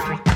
Bye.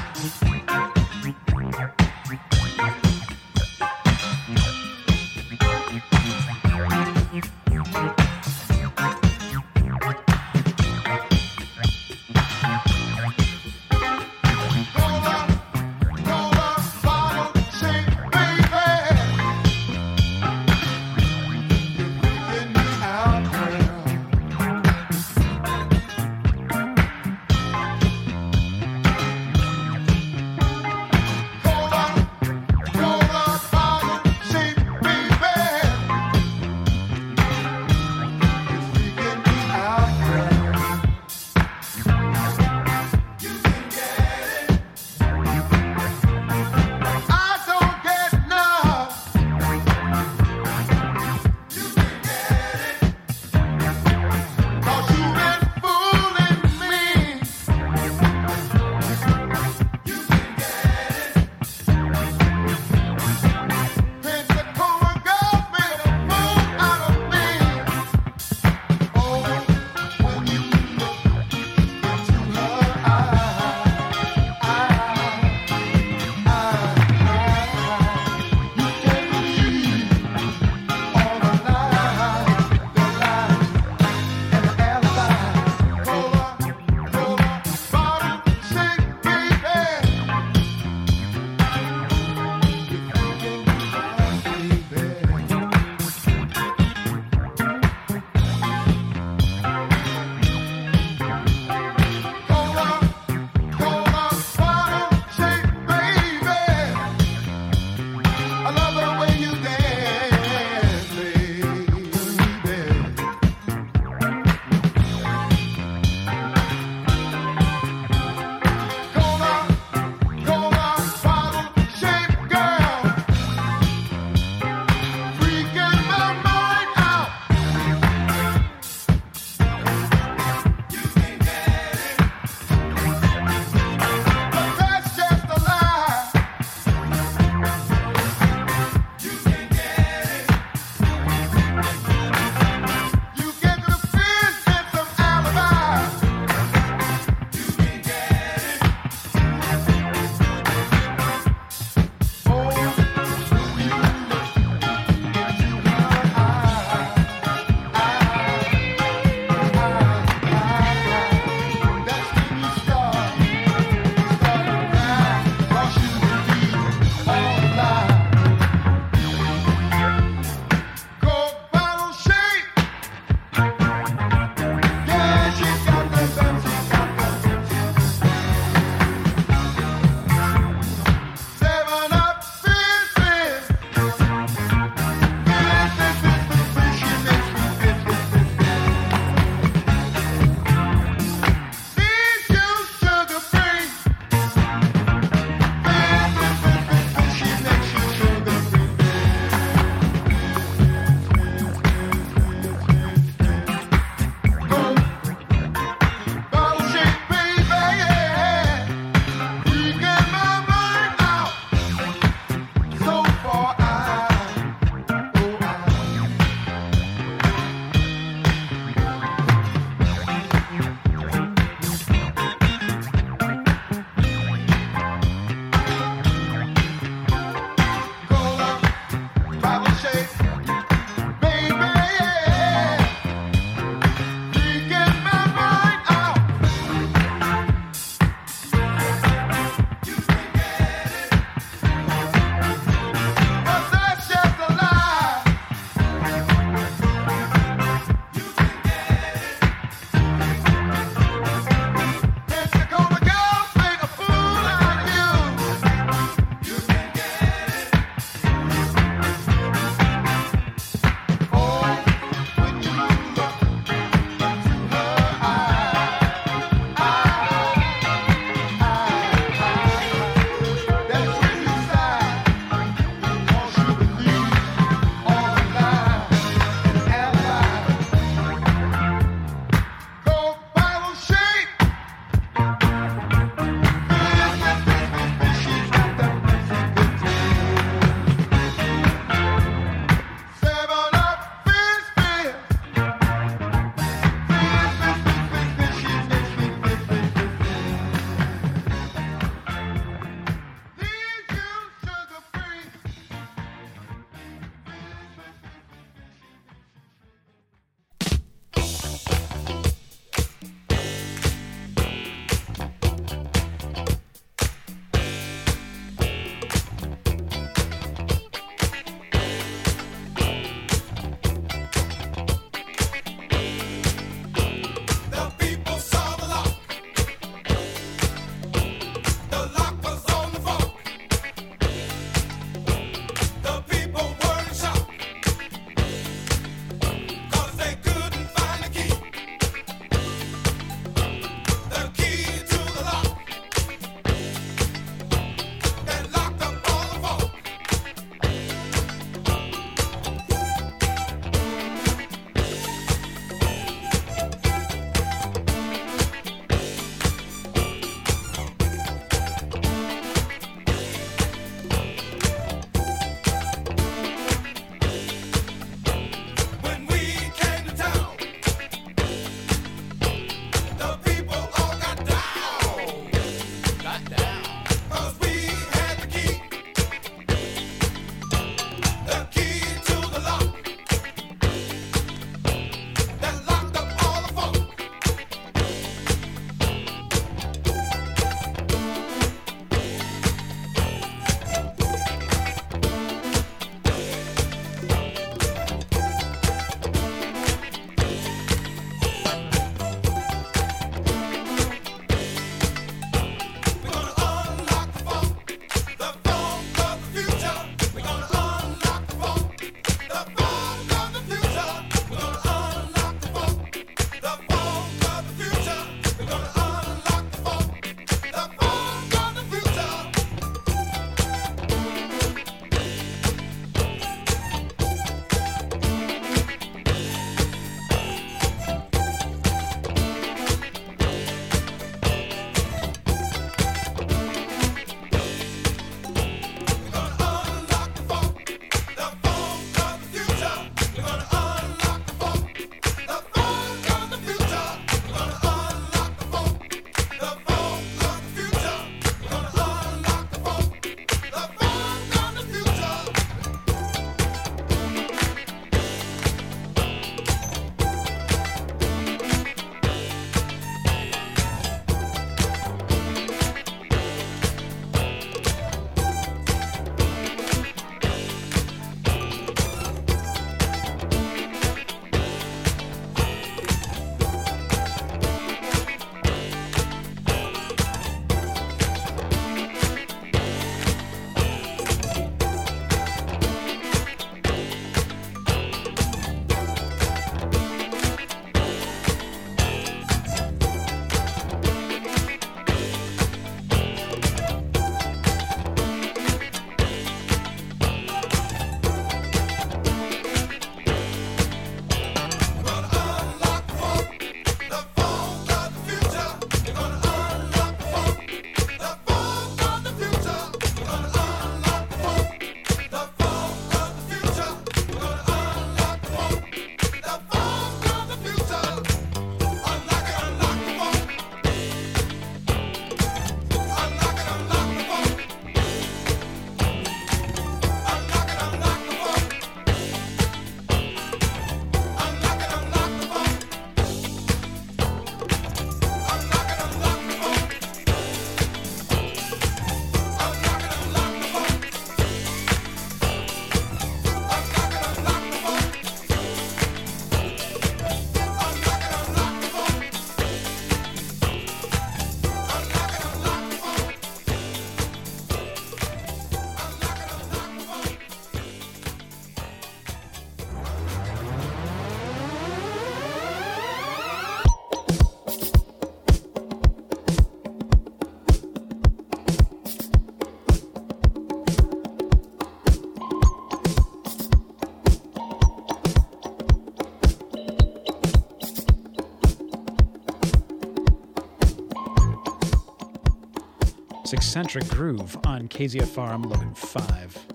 It's Eccentric Groove on KZFR. I'm Logan 5.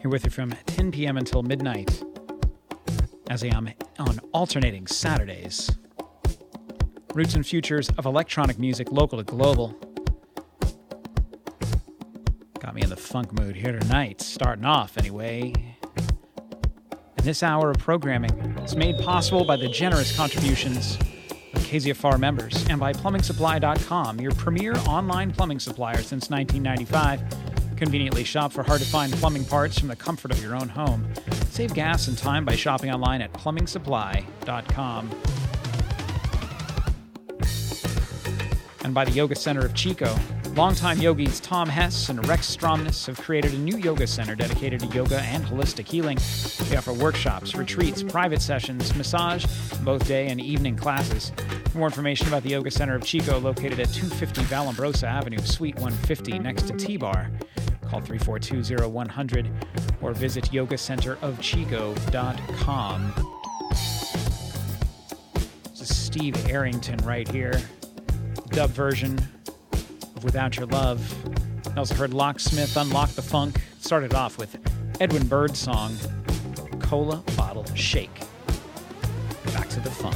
Here with you from 10 p.m. until midnight as I am on alternating Saturdays. Roots and futures of electronic music, local to global. Got me in the funk mood here tonight, starting off anyway. And this hour of programming is made possible by the generous contributions KZFR members and by PlumbingSupply.com, your premier online plumbing supplier since 1995. Conveniently shop for hard to find plumbing parts from the comfort of your own home. Save gas and time by shopping online at PlumbingSupply.com. And by the Yoga Center of Chico. Longtime yogis Tom Hess and Rex Stromness have created a new yoga center dedicated to yoga and holistic healing. They offer workshops, retreats, private sessions, massage, both day and evening classes. For more information about the Yoga Center of Chico, located at 250 Vallombrosa Avenue, Suite 150, next to T Bar, call 342 100 or visit yogacenterofchico.com. This is Steve Arrington right here, dub version of Without Your Love. I also heard Locksmith Unlock the Funk. Started off with Edwin Birdsong, Cola Bottle Shake. Back to the funk.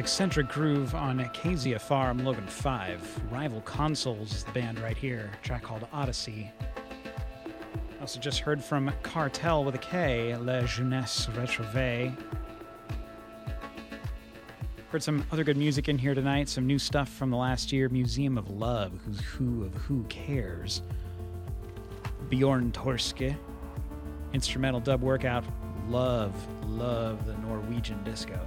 Eccentric Groove on Acacia Farm, Logan 5. Rival Consoles is the band right here, track called Odyssey. Also just heard from Cartel with a K, La Jeunesse Retrouvée. Heard some other good music in here tonight, some new stuff from the last year, Museum of Love, Who's Who of Who Cares. Bjorn Torske, instrumental dub workout, love, love the Norwegian disco.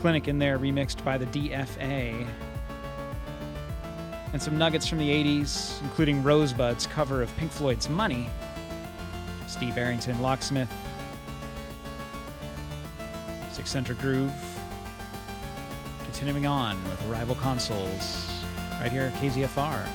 Clinic in there, remixed by the DFA. And some nuggets from the 80s, including Rosebud's cover of Pink Floyd's Money, Steve Arrington, Locksmith, Six Center Groove. Continuing on with Rival Consoles, right here at KZFR.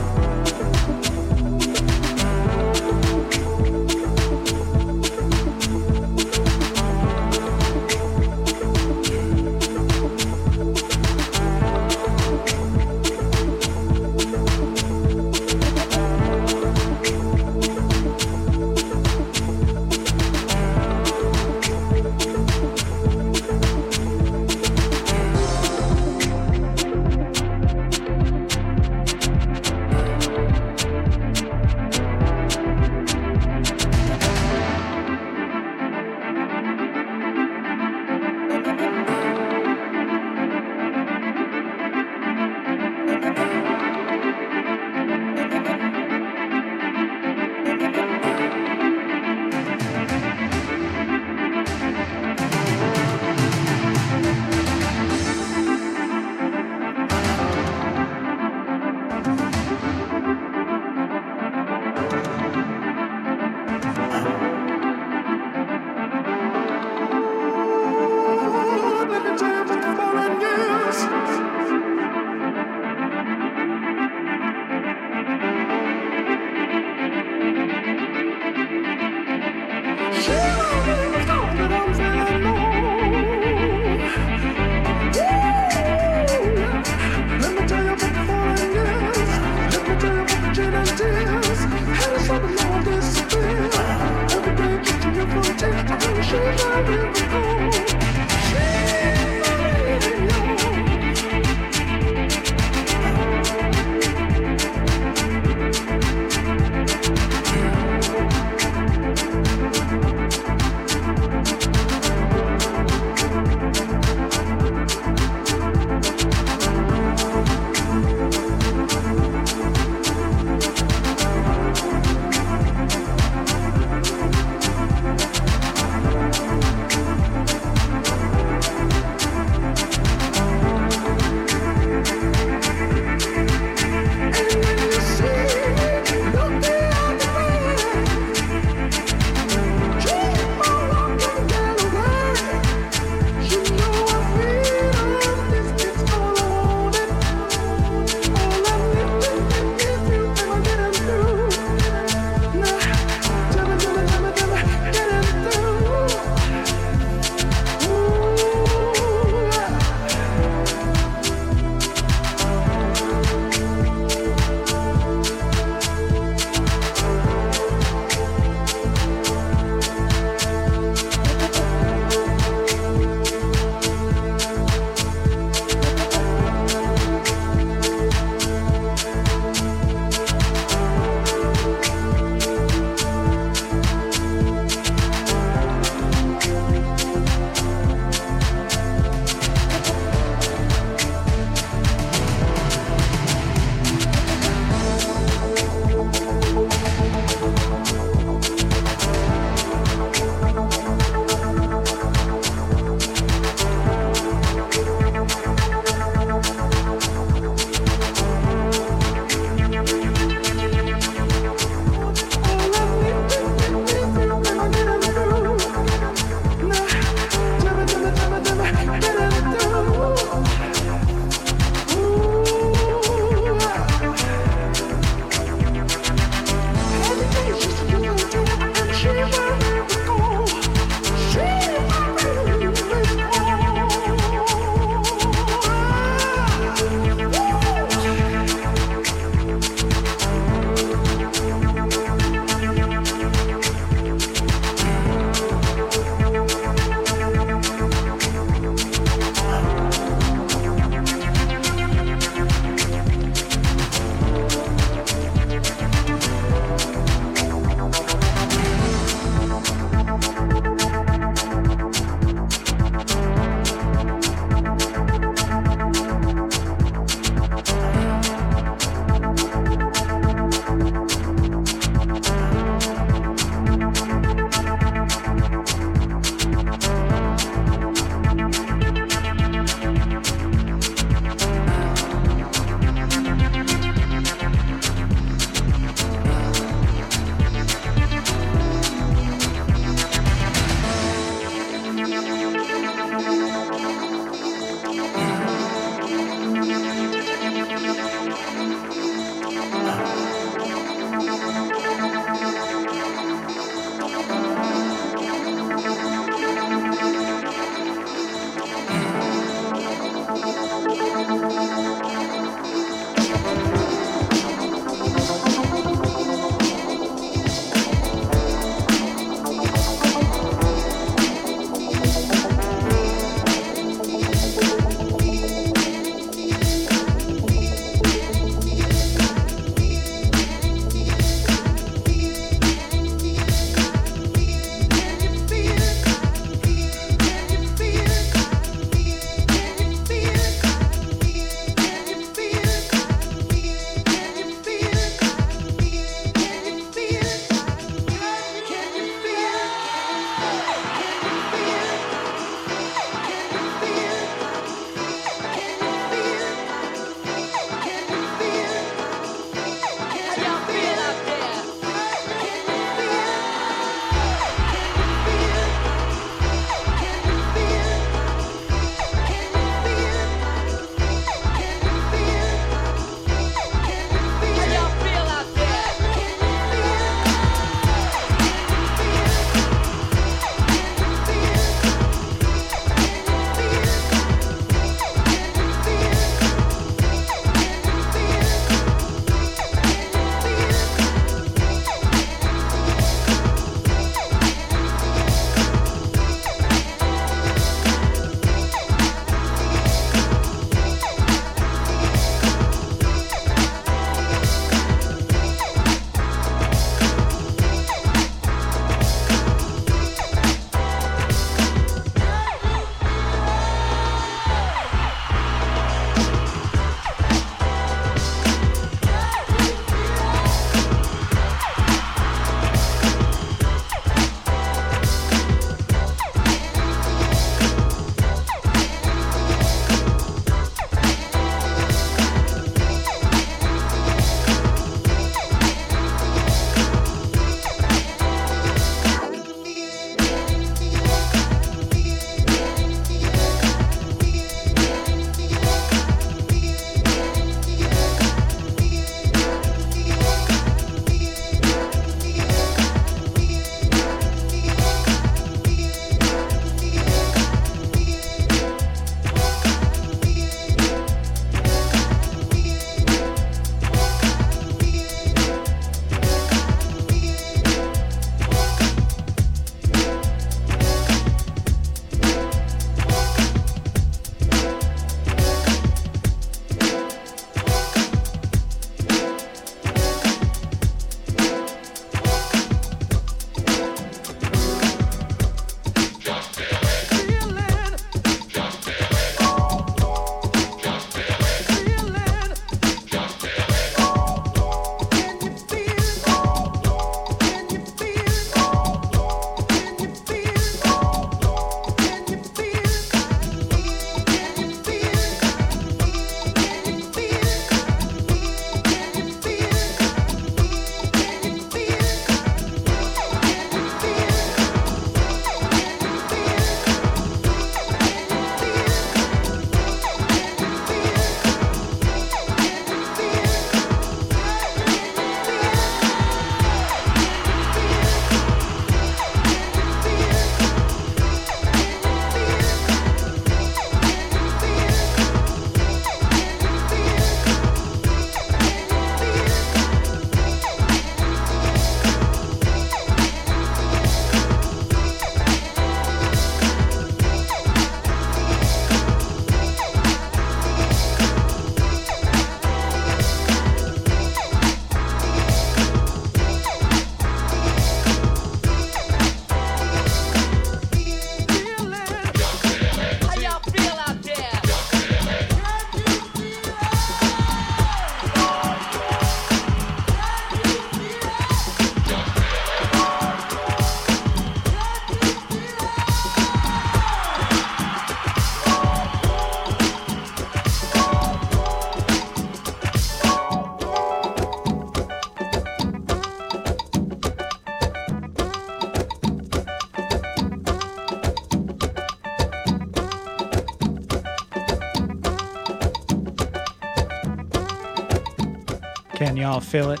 Y'all feel it?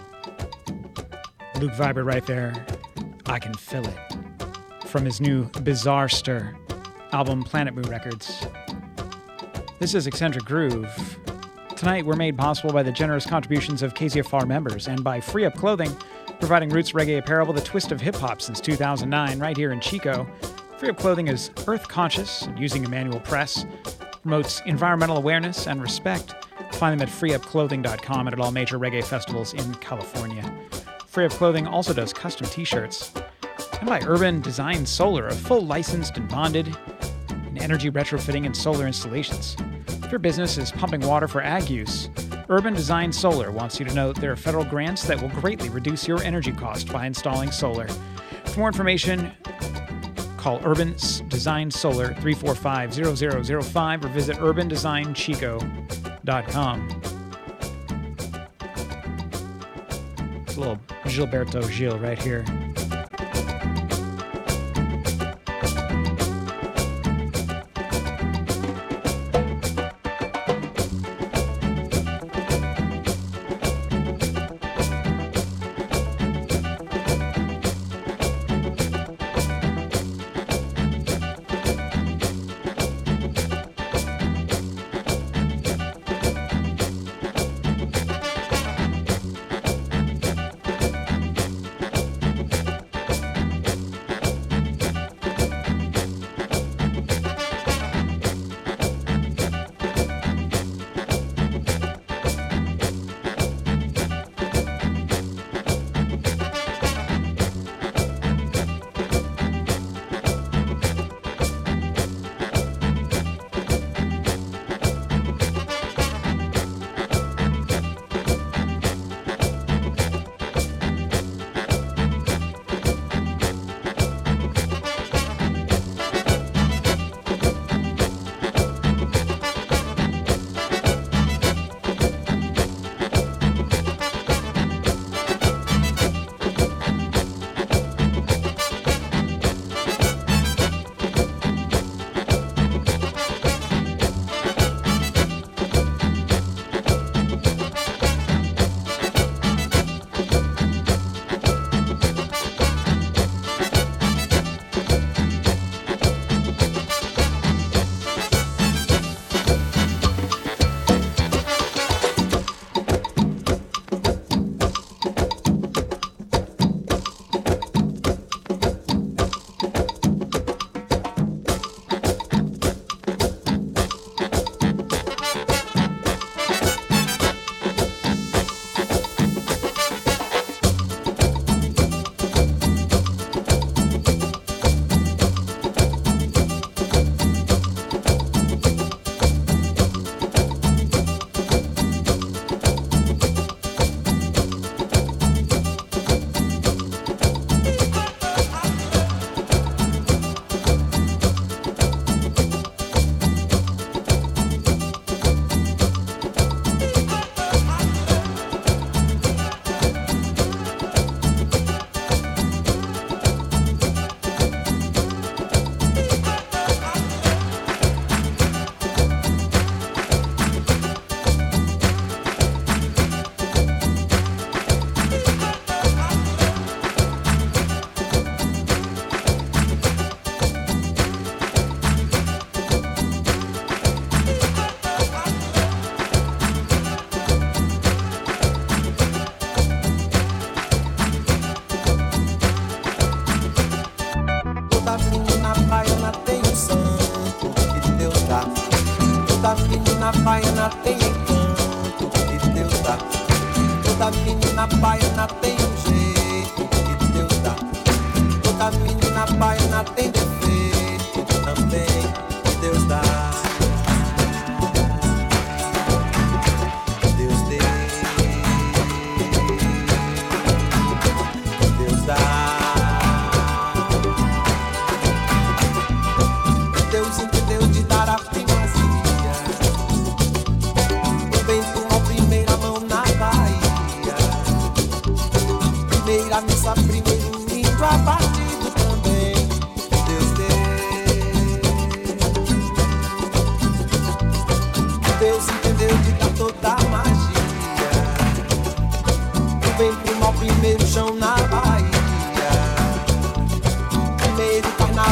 Luke Vibert right there. I can feel it. From his new Bizarster album, Planet Mu Records. This is Eccentric Groove. Tonight, we're made possible by the generous contributions of KZFR members and by Free Up Clothing, providing roots reggae apparel with a twist of hip hop since 2009, right here in Chico. Free Up Clothing is earth conscious and using a manual press, promotes environmental awareness and respect. Find them at freeupclothing.com and at all major reggae festivals in California. Free Up Clothing also does custom t shirts. And by Urban Design Solar, a full licensed and bonded in energy retrofitting and solar installations. If your business is pumping water for ag use, Urban Design Solar wants you to know there are federal grants that will greatly reduce your energy cost by installing solar. For more information, call Urban Design Solar 345 0005 or visit urbandesignchico.com. It's a little Gilberto Gil right here.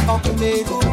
ao primeiro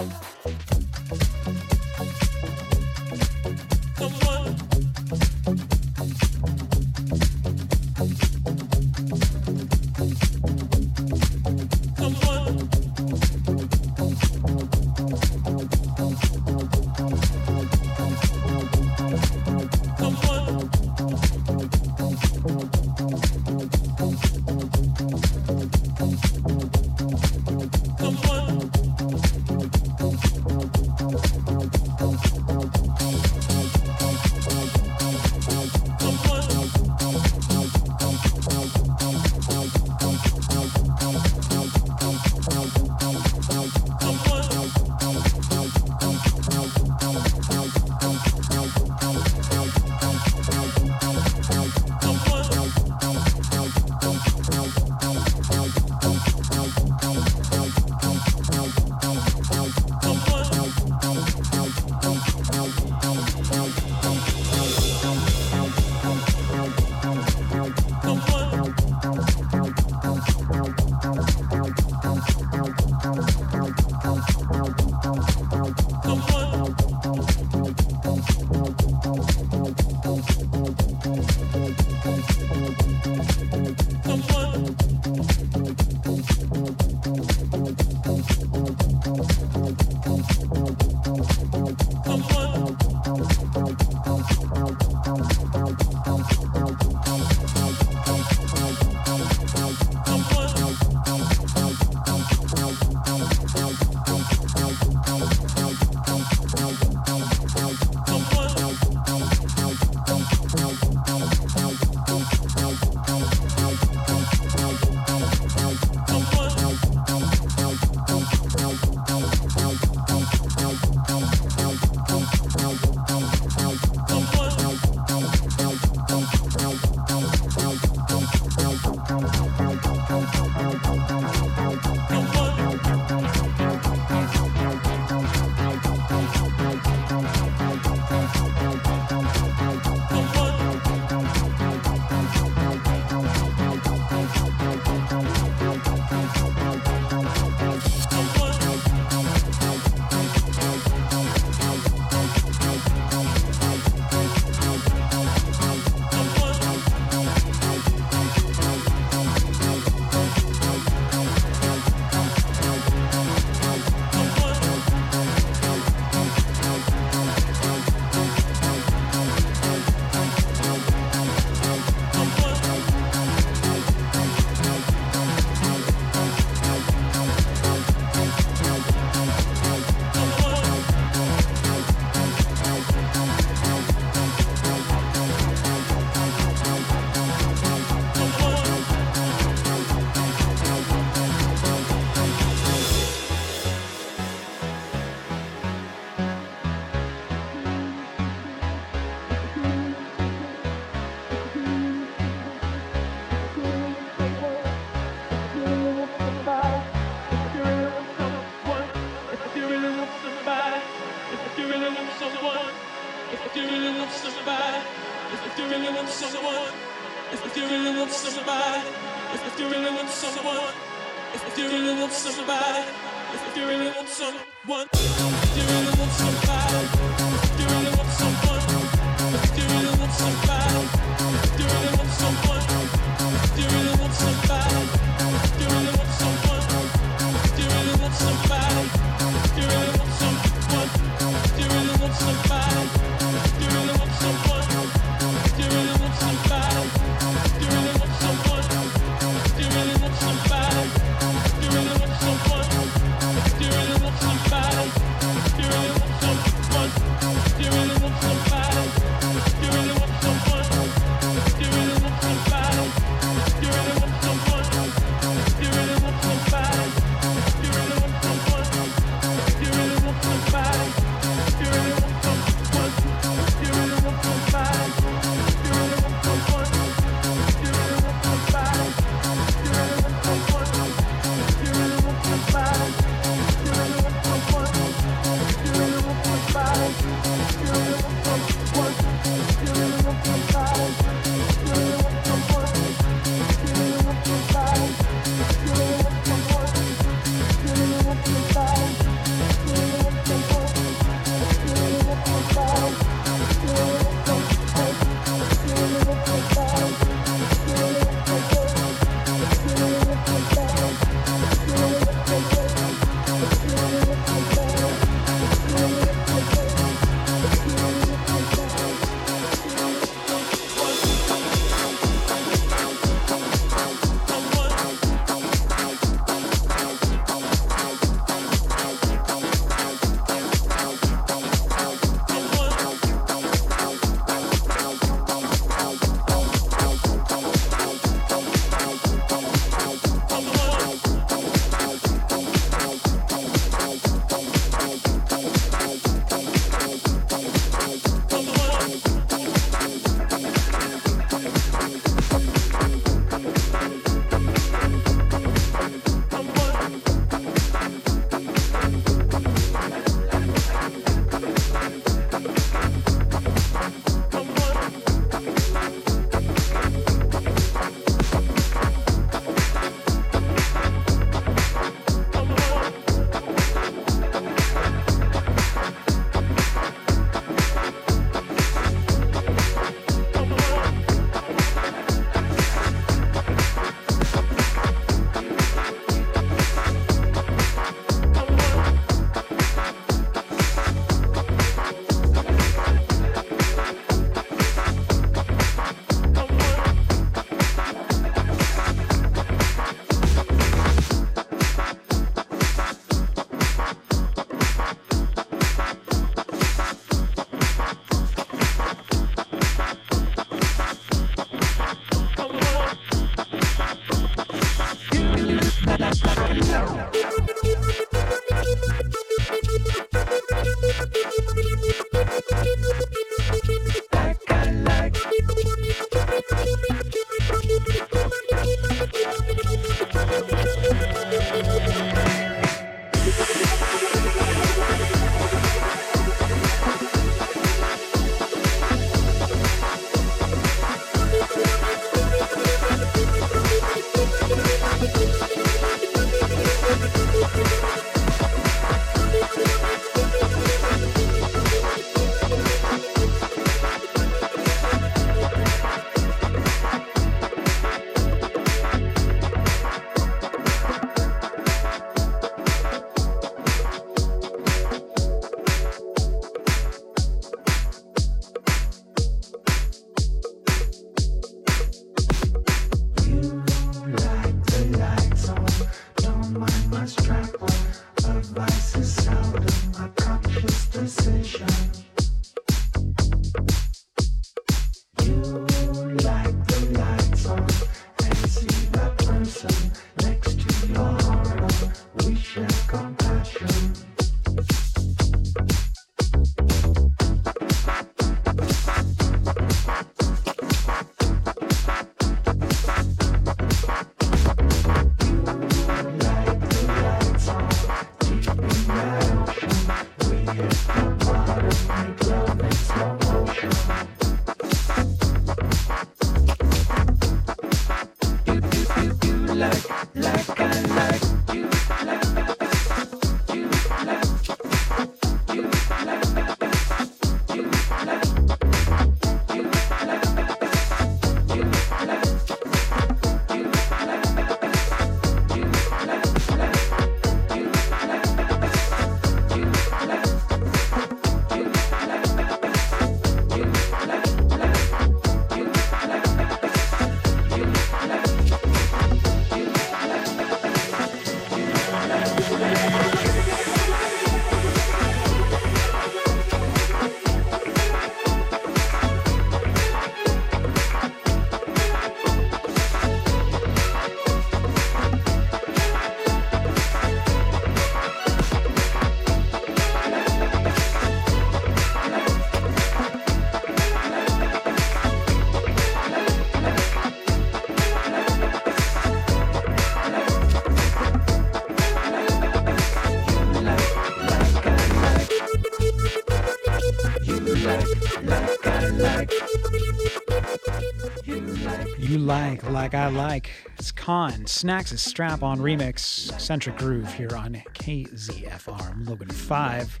like, like I like. It's Con, Snacks' is Strap On Remix, Eccentric Groove here on KZFR. Logan 5.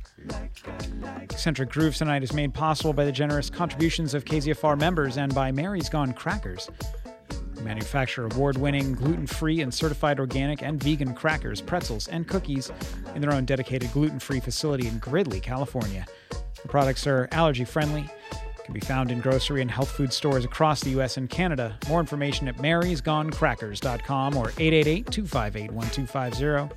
Eccentric Groove tonight is made possible by the generous contributions of KZFR members and by Mary's Gone Crackers. Manufacture award winning, gluten free, and certified organic and vegan crackers, pretzels, and cookies in their own dedicated gluten free facility in Gridley, California. The products are allergy friendly, can be found in grocery and health food stores across the U.S. and Canada. More information at marysgonecrackers.com or 888 258 1250.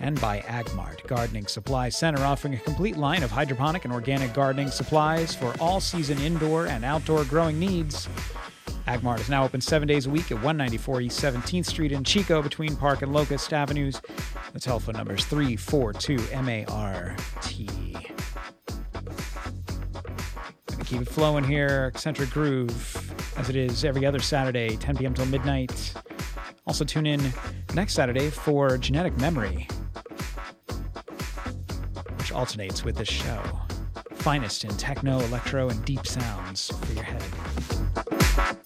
And by Agmart Gardening Supply Center, offering a complete line of hydroponic and organic gardening supplies for all season indoor and outdoor growing needs. Agmart is now open seven days a week at 194 East 17th Street in Chico between Park and Locust Avenues. The telephone number is 342 MART. Keep it flowing here, eccentric groove, as it is every other Saturday, 10 p.m. till midnight. Also tune in next Saturday for Genetic Memory, which alternates with this show. Finest in techno, electro, and deep sounds for your head.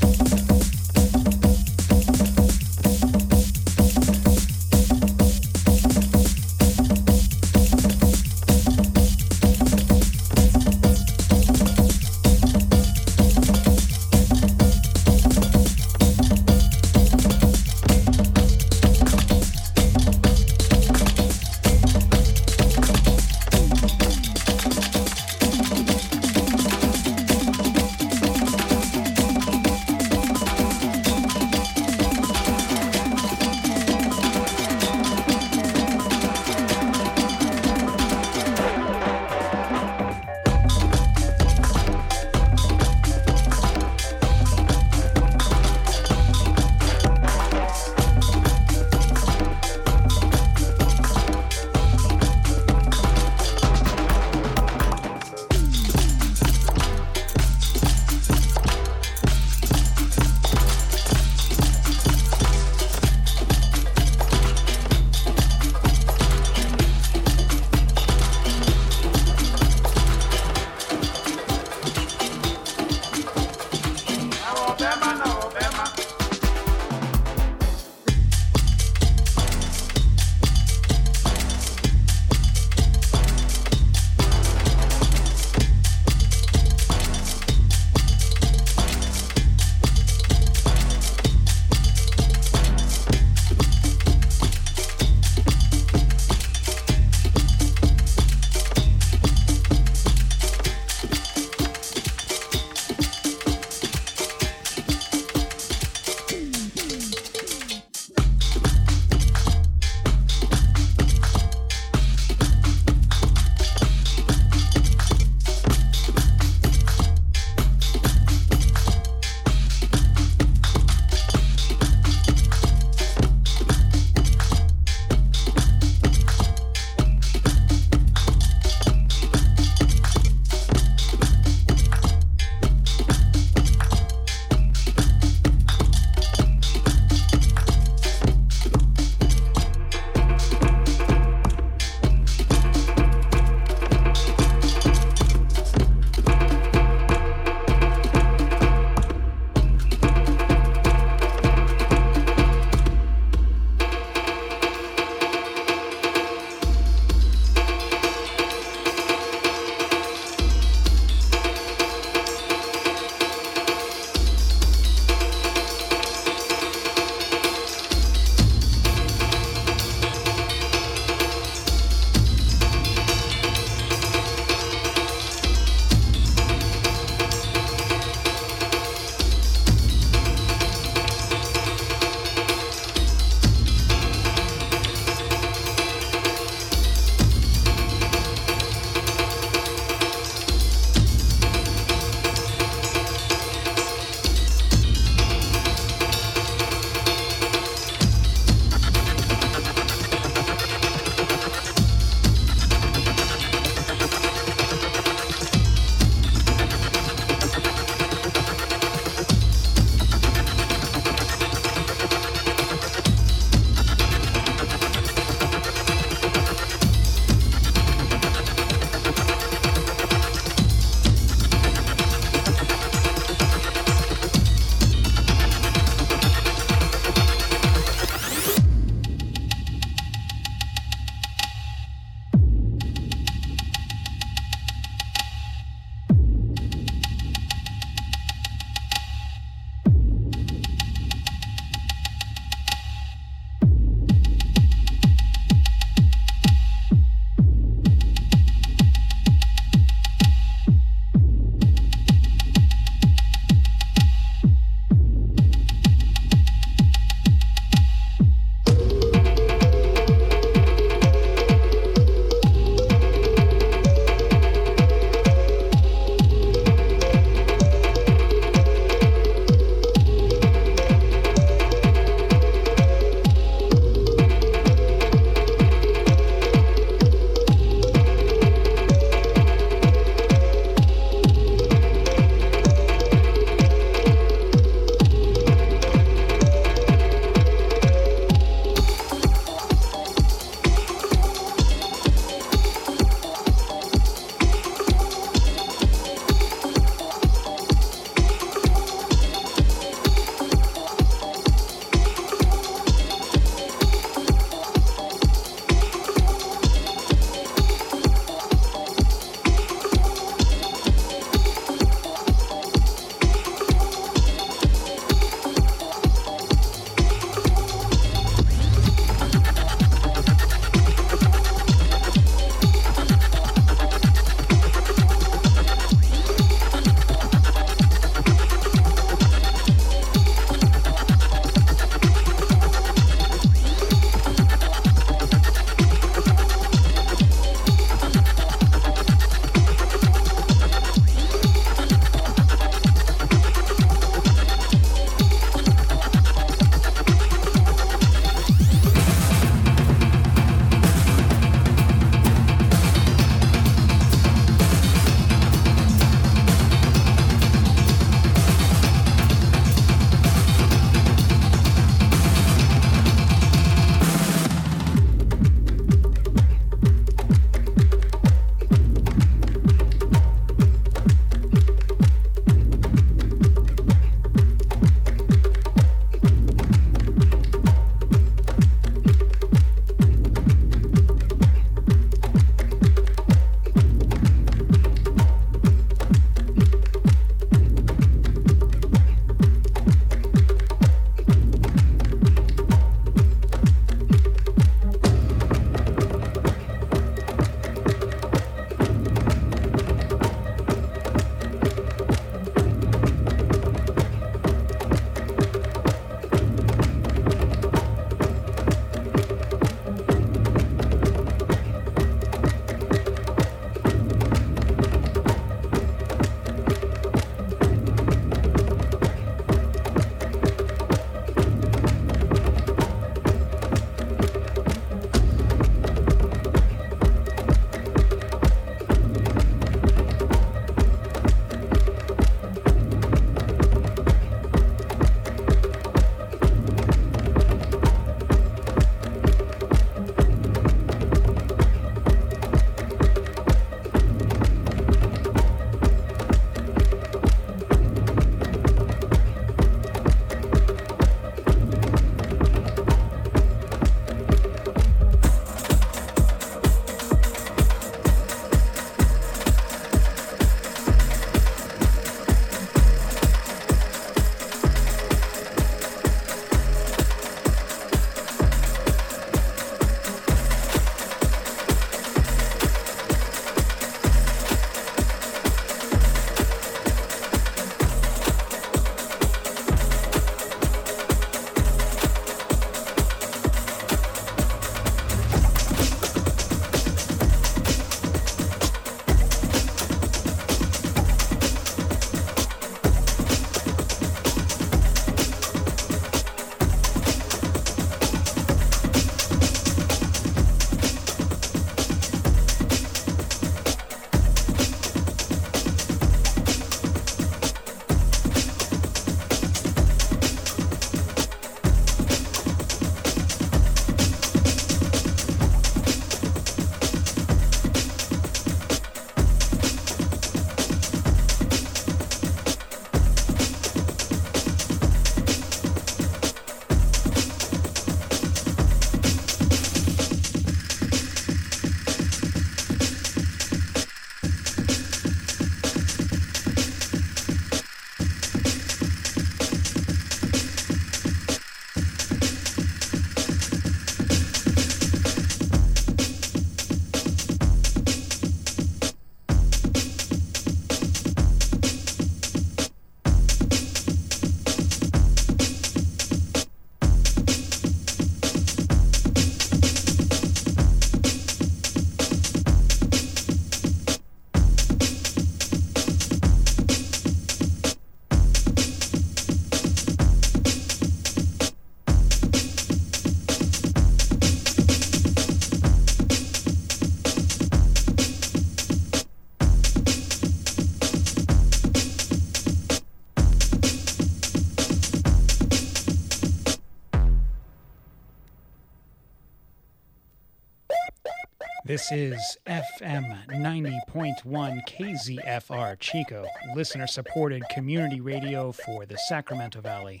This is FM 90.1 KZFR Chico, listener supported community radio for the Sacramento Valley,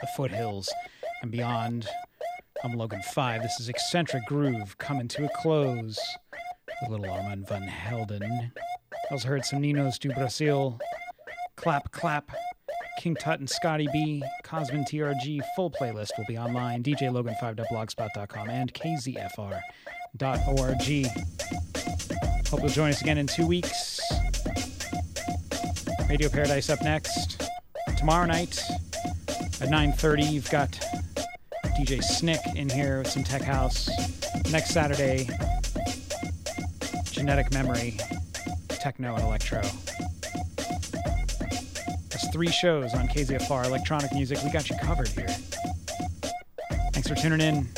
the foothills, and beyond. I'm Logan 5. This is Eccentric Groove coming to a close. The little Armand Van Helden. I also heard some Ninos do Brasil, Clap Clap, King Tut and Scotty B, Cosmin TRG. Full playlist will be online, djlogan5.blogspot.com and kzfr.org. Hope you'll join us again in two weeks. Radio Paradise up next. Tomorrow night at 9.30, you've got DJ Snick in here with some tech house. Next Saturday, Genetic Memory, Techno and Electro. That's three shows on KZFR, electronic music. We got you covered here. Thanks for tuning in.